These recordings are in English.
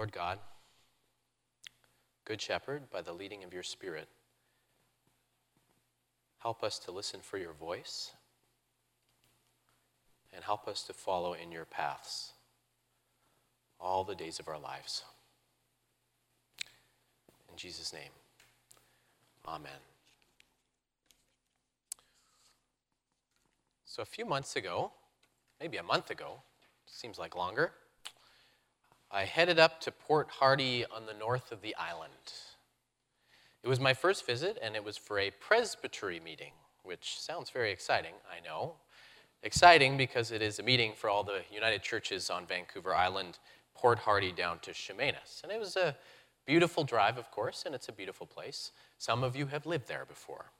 Lord God, Good Shepherd, by the leading of your Spirit, help us to listen for your voice and help us to follow in your paths all the days of our lives. In Jesus' name, amen. So, a few months ago, maybe a month ago, seems like longer, I headed up to Port Hardy on the north of the island. It was my first visit, and it was for a presbytery meeting, which sounds very exciting, I know. Exciting because it is a meeting for all the United Churches on Vancouver Island, Port Hardy down to Chemainus. And it was a beautiful drive, of course, and it's a beautiful place. Some of you have lived there before.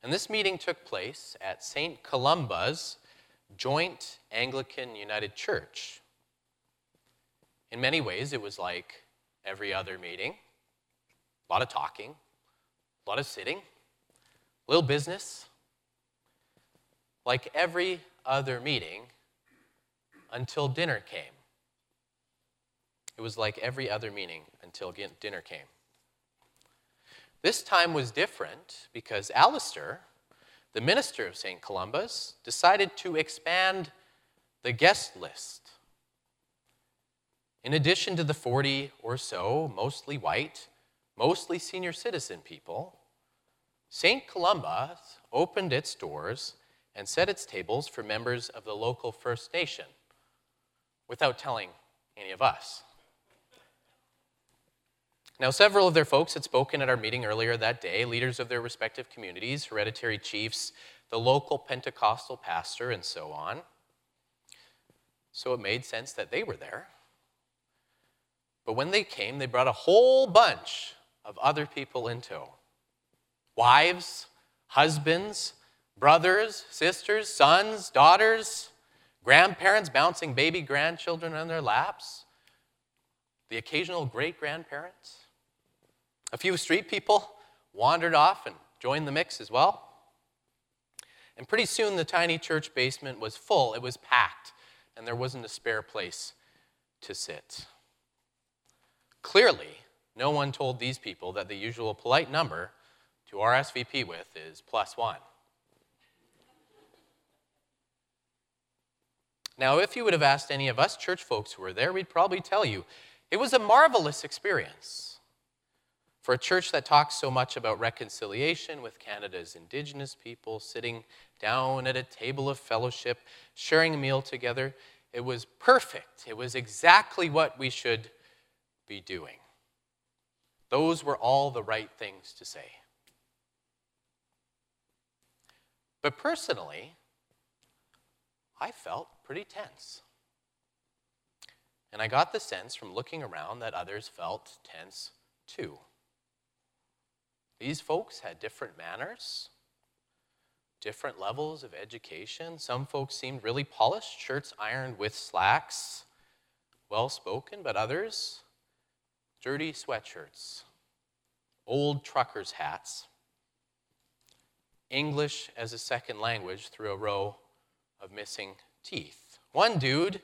And this meeting took place at St. Columba's Joint Anglican United Church. In many ways, it was like every other meeting a lot of talking, a lot of sitting, little business. Like every other meeting until dinner came. It was like every other meeting until dinner came. This time was different because Alistair, the minister of St. Columba's, decided to expand the guest list. In addition to the 40 or so, mostly white, mostly senior citizen people, St. Columba's opened its doors and set its tables for members of the local First Nation without telling any of us. Now, several of their folks had spoken at our meeting earlier that day, leaders of their respective communities, hereditary chiefs, the local Pentecostal pastor, and so on. So it made sense that they were there. But when they came, they brought a whole bunch of other people in tow wives, husbands, brothers, sisters, sons, daughters, grandparents bouncing baby grandchildren on their laps, the occasional great grandparents. A few street people wandered off and joined the mix as well. And pretty soon the tiny church basement was full, it was packed, and there wasn't a spare place to sit. Clearly, no one told these people that the usual polite number to RSVP with is plus one. Now, if you would have asked any of us church folks who were there, we'd probably tell you it was a marvelous experience. For a church that talks so much about reconciliation with Canada's Indigenous people, sitting down at a table of fellowship, sharing a meal together, it was perfect. It was exactly what we should be doing. Those were all the right things to say. But personally, I felt pretty tense. And I got the sense from looking around that others felt tense too. These folks had different manners, different levels of education. Some folks seemed really polished, shirts ironed with slacks, well spoken, but others, dirty sweatshirts, old truckers' hats, English as a second language through a row of missing teeth. One dude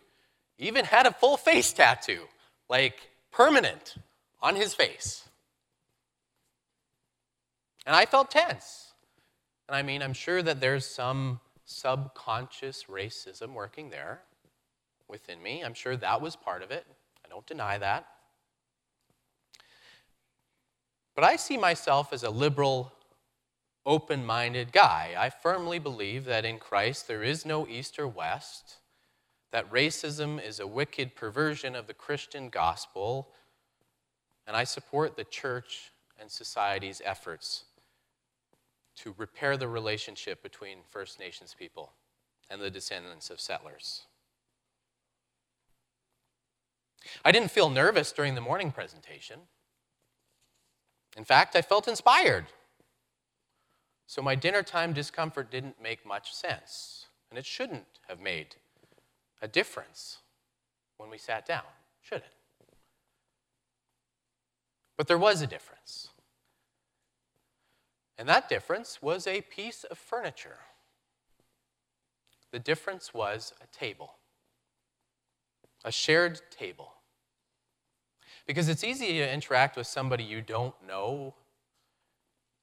even had a full face tattoo, like permanent, on his face. And I felt tense. And I mean, I'm sure that there's some subconscious racism working there within me. I'm sure that was part of it. I don't deny that. But I see myself as a liberal, open minded guy. I firmly believe that in Christ there is no east or west, that racism is a wicked perversion of the Christian gospel, and I support the church and society's efforts to repair the relationship between First Nations people and the descendants of settlers. I didn't feel nervous during the morning presentation. In fact, I felt inspired. So my dinner time discomfort didn't make much sense, and it shouldn't have made a difference when we sat down, should it? But there was a difference. And that difference was a piece of furniture. The difference was a table, a shared table. Because it's easy to interact with somebody you don't know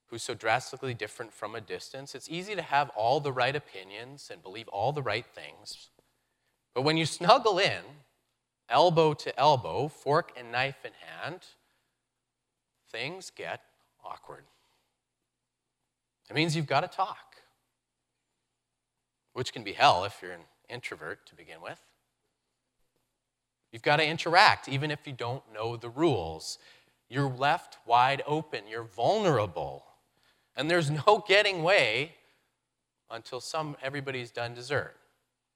who's so drastically different from a distance. It's easy to have all the right opinions and believe all the right things. But when you snuggle in, elbow to elbow, fork and knife in hand, things get awkward. It means you've got to talk, which can be hell if you're an introvert to begin with. You've got to interact, even if you don't know the rules. You're left wide open, you're vulnerable. And there's no getting way until some everybody's done dessert.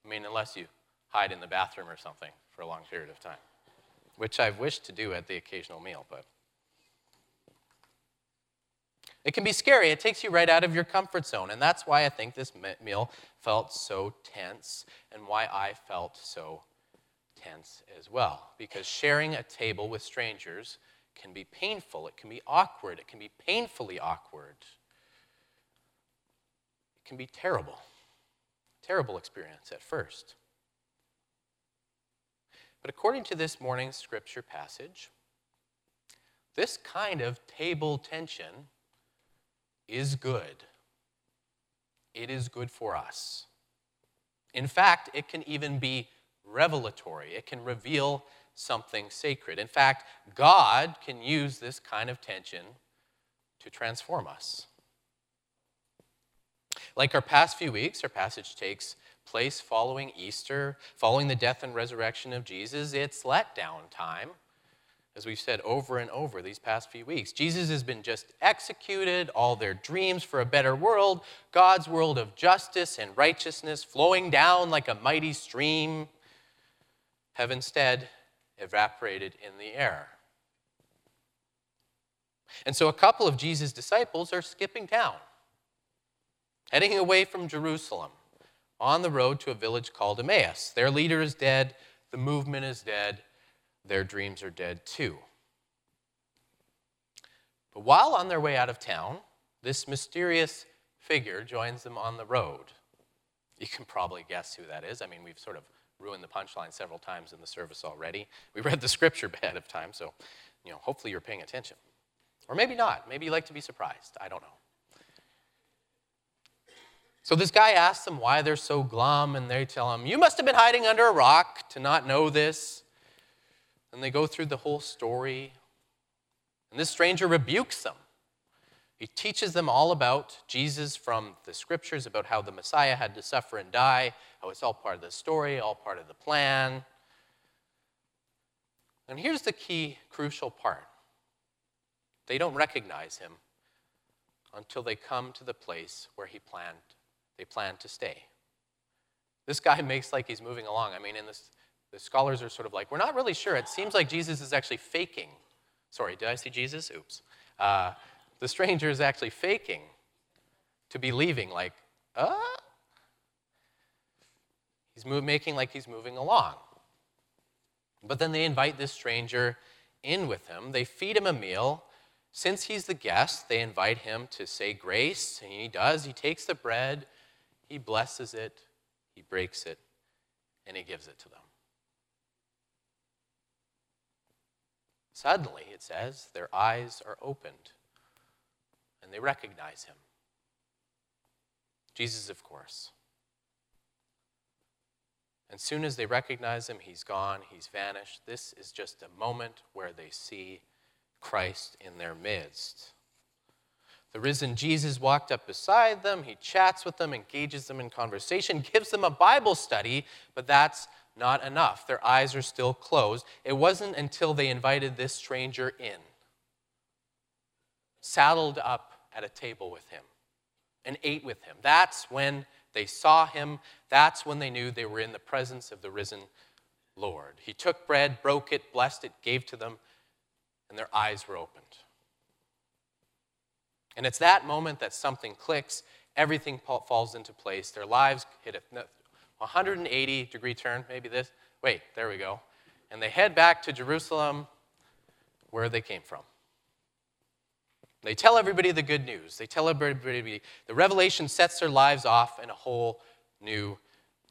I mean, unless you hide in the bathroom or something for a long period of time, which I've wished to do at the occasional meal, but it can be scary. It takes you right out of your comfort zone. And that's why I think this meal felt so tense and why I felt so tense as well. Because sharing a table with strangers can be painful, it can be awkward, it can be painfully awkward. It can be terrible. Terrible experience at first. But according to this morning's scripture passage, this kind of table tension is good. It is good for us. In fact, it can even be revelatory, it can reveal something sacred. In fact, God can use this kind of tension to transform us. Like our past few weeks, our passage takes place following Easter, following the death and resurrection of Jesus. It's letdown time as we've said over and over these past few weeks. Jesus has been just executed, all their dreams for a better world, God's world of justice and righteousness flowing down like a mighty stream, have instead evaporated in the air. And so a couple of Jesus' disciples are skipping town, heading away from Jerusalem on the road to a village called Emmaus. Their leader is dead, the movement is dead their dreams are dead too. But while on their way out of town, this mysterious figure joins them on the road. You can probably guess who that is. I mean, we've sort of ruined the punchline several times in the service already. We read the scripture ahead of time, so you know, hopefully you're paying attention. Or maybe not. Maybe you like to be surprised. I don't know. So this guy asks them why they're so glum, and they tell him, You must have been hiding under a rock to not know this. And they go through the whole story. And this stranger rebukes them. He teaches them all about Jesus from the scriptures, about how the Messiah had to suffer and die, how it's all part of the story, all part of the plan. And here's the key, crucial part they don't recognize him until they come to the place where he planned, they plan to stay. This guy makes like he's moving along. I mean, in this the scholars are sort of like, we're not really sure. It seems like Jesus is actually faking. Sorry, did I see Jesus? Oops. Uh, the stranger is actually faking to be leaving, like, uh? He's move, making like he's moving along. But then they invite this stranger in with him. They feed him a meal. Since he's the guest, they invite him to say grace, and he does. He takes the bread, he blesses it, he breaks it, and he gives it to them. Suddenly, it says, their eyes are opened and they recognize him. Jesus, of course. And soon as they recognize him, he's gone, he's vanished. This is just a moment where they see Christ in their midst. The risen Jesus walked up beside them. He chats with them, engages them in conversation, gives them a Bible study, but that's not enough. Their eyes are still closed. It wasn't until they invited this stranger in, saddled up at a table with him, and ate with him. That's when they saw him. That's when they knew they were in the presence of the risen Lord. He took bread, broke it, blessed it, gave to them, and their eyes were opened. And it's that moment that something clicks, everything falls into place. Their lives hit a 180 degree turn, maybe this. Wait, there we go. And they head back to Jerusalem, where they came from. They tell everybody the good news. They tell everybody the revelation sets their lives off in a whole new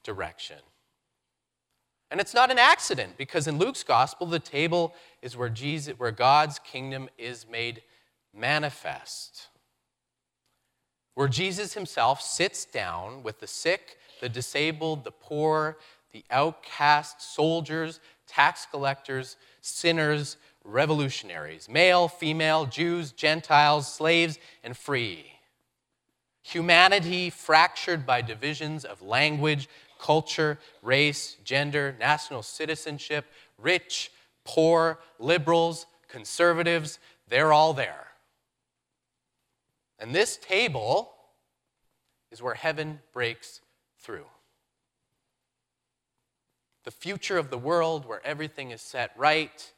direction. And it's not an accident because in Luke's gospel, the table is where, Jesus, where God's kingdom is made manifest. Where Jesus himself sits down with the sick, the disabled, the poor, the outcast, soldiers, tax collectors, sinners, revolutionaries, male, female, Jews, Gentiles, slaves, and free. Humanity fractured by divisions of language, culture, race, gender, national citizenship, rich, poor, liberals, conservatives, they're all there. And this table is where heaven breaks through. The future of the world where everything is set right,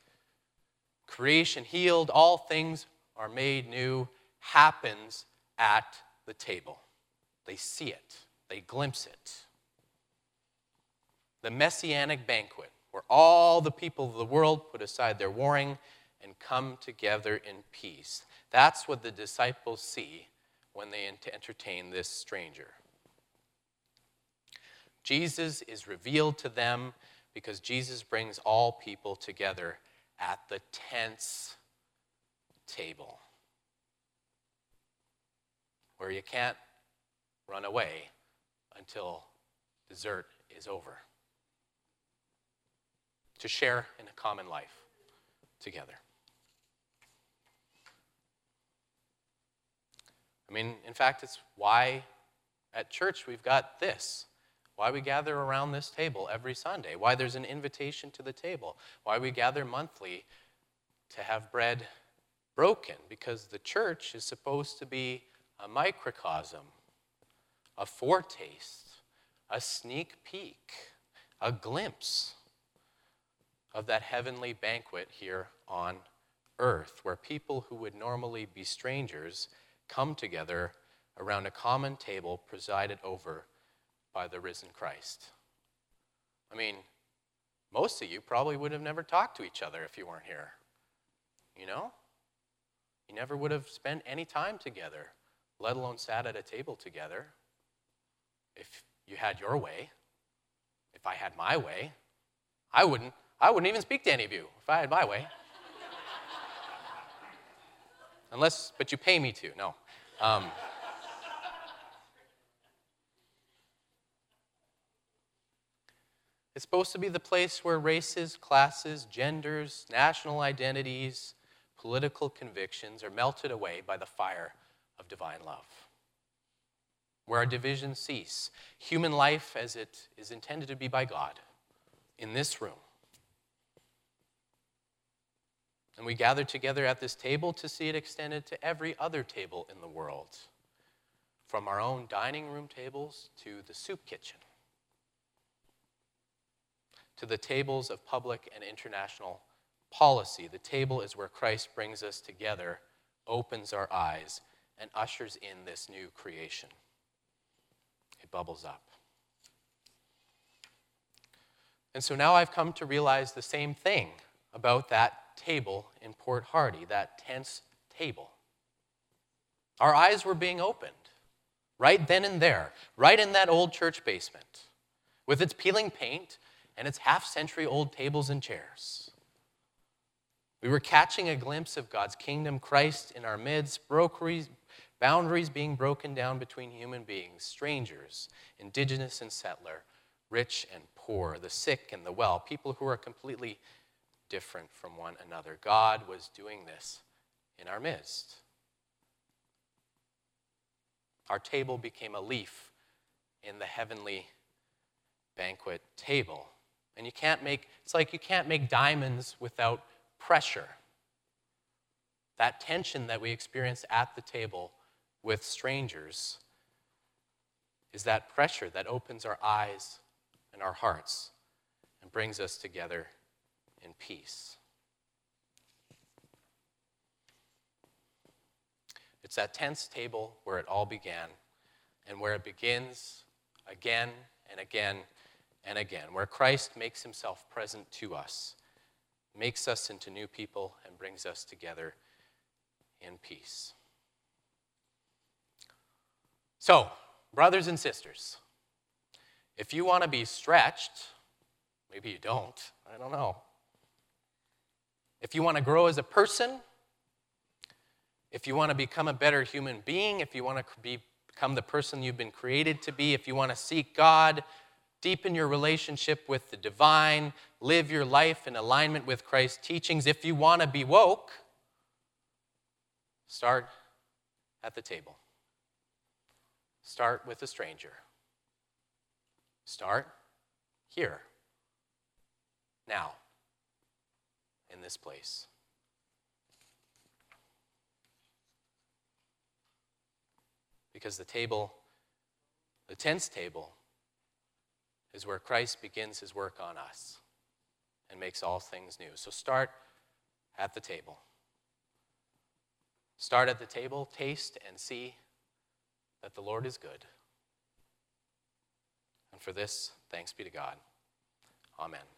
creation healed, all things are made new, happens at the table. They see it, they glimpse it the messianic banquet, where all the people of the world put aside their warring and come together in peace. That's what the disciples see when they entertain this stranger. Jesus is revealed to them because Jesus brings all people together at the tense table where you can't run away until dessert is over to share in a common life together. I mean, in fact, it's why at church we've got this. Why we gather around this table every Sunday. Why there's an invitation to the table. Why we gather monthly to have bread broken. Because the church is supposed to be a microcosm, a foretaste, a sneak peek, a glimpse of that heavenly banquet here on earth, where people who would normally be strangers come together around a common table presided over by the risen Christ. I mean, most of you probably would have never talked to each other if you weren't here. You know? You never would have spent any time together, let alone sat at a table together. If you had your way, if I had my way, I wouldn't I wouldn't even speak to any of you if I had my way. Unless, but you pay me to. No. Um, it's supposed to be the place where races, classes, genders, national identities, political convictions are melted away by the fire of divine love. Where our divisions cease, human life as it is intended to be by God in this room And we gather together at this table to see it extended to every other table in the world, from our own dining room tables to the soup kitchen, to the tables of public and international policy. The table is where Christ brings us together, opens our eyes, and ushers in this new creation. It bubbles up. And so now I've come to realize the same thing about that table in Port Hardy, that tense table. Our eyes were being opened right then and there, right in that old church basement, with its peeling paint and its half century old tables and chairs. We were catching a glimpse of God's kingdom, Christ in our midst, boundaries being broken down between human beings, strangers, indigenous and settler, rich and poor, the sick and the well, people who are completely different from one another. God was doing this in our midst. Our table became a leaf in the heavenly banquet table. And you can't make, it's like you can't make diamonds without pressure. That tension that we experience at the table with strangers is that pressure that opens our eyes and our hearts and brings us together in peace. It's that tense table where it all began and where it begins again and again and again, where Christ makes himself present to us, makes us into new people, and brings us together in peace. So, brothers and sisters, if you want to be stretched, Maybe you don't. I don't know. If you want to grow as a person, if you want to become a better human being, if you want to be, become the person you've been created to be, if you want to seek God, deepen your relationship with the divine, live your life in alignment with Christ's teachings, if you want to be woke, start at the table. Start with a stranger. Start here, now, in this place. Because the table, the tense table, is where Christ begins his work on us and makes all things new. So start at the table. Start at the table, taste and see that the Lord is good. And for this, thanks be to God. Amen.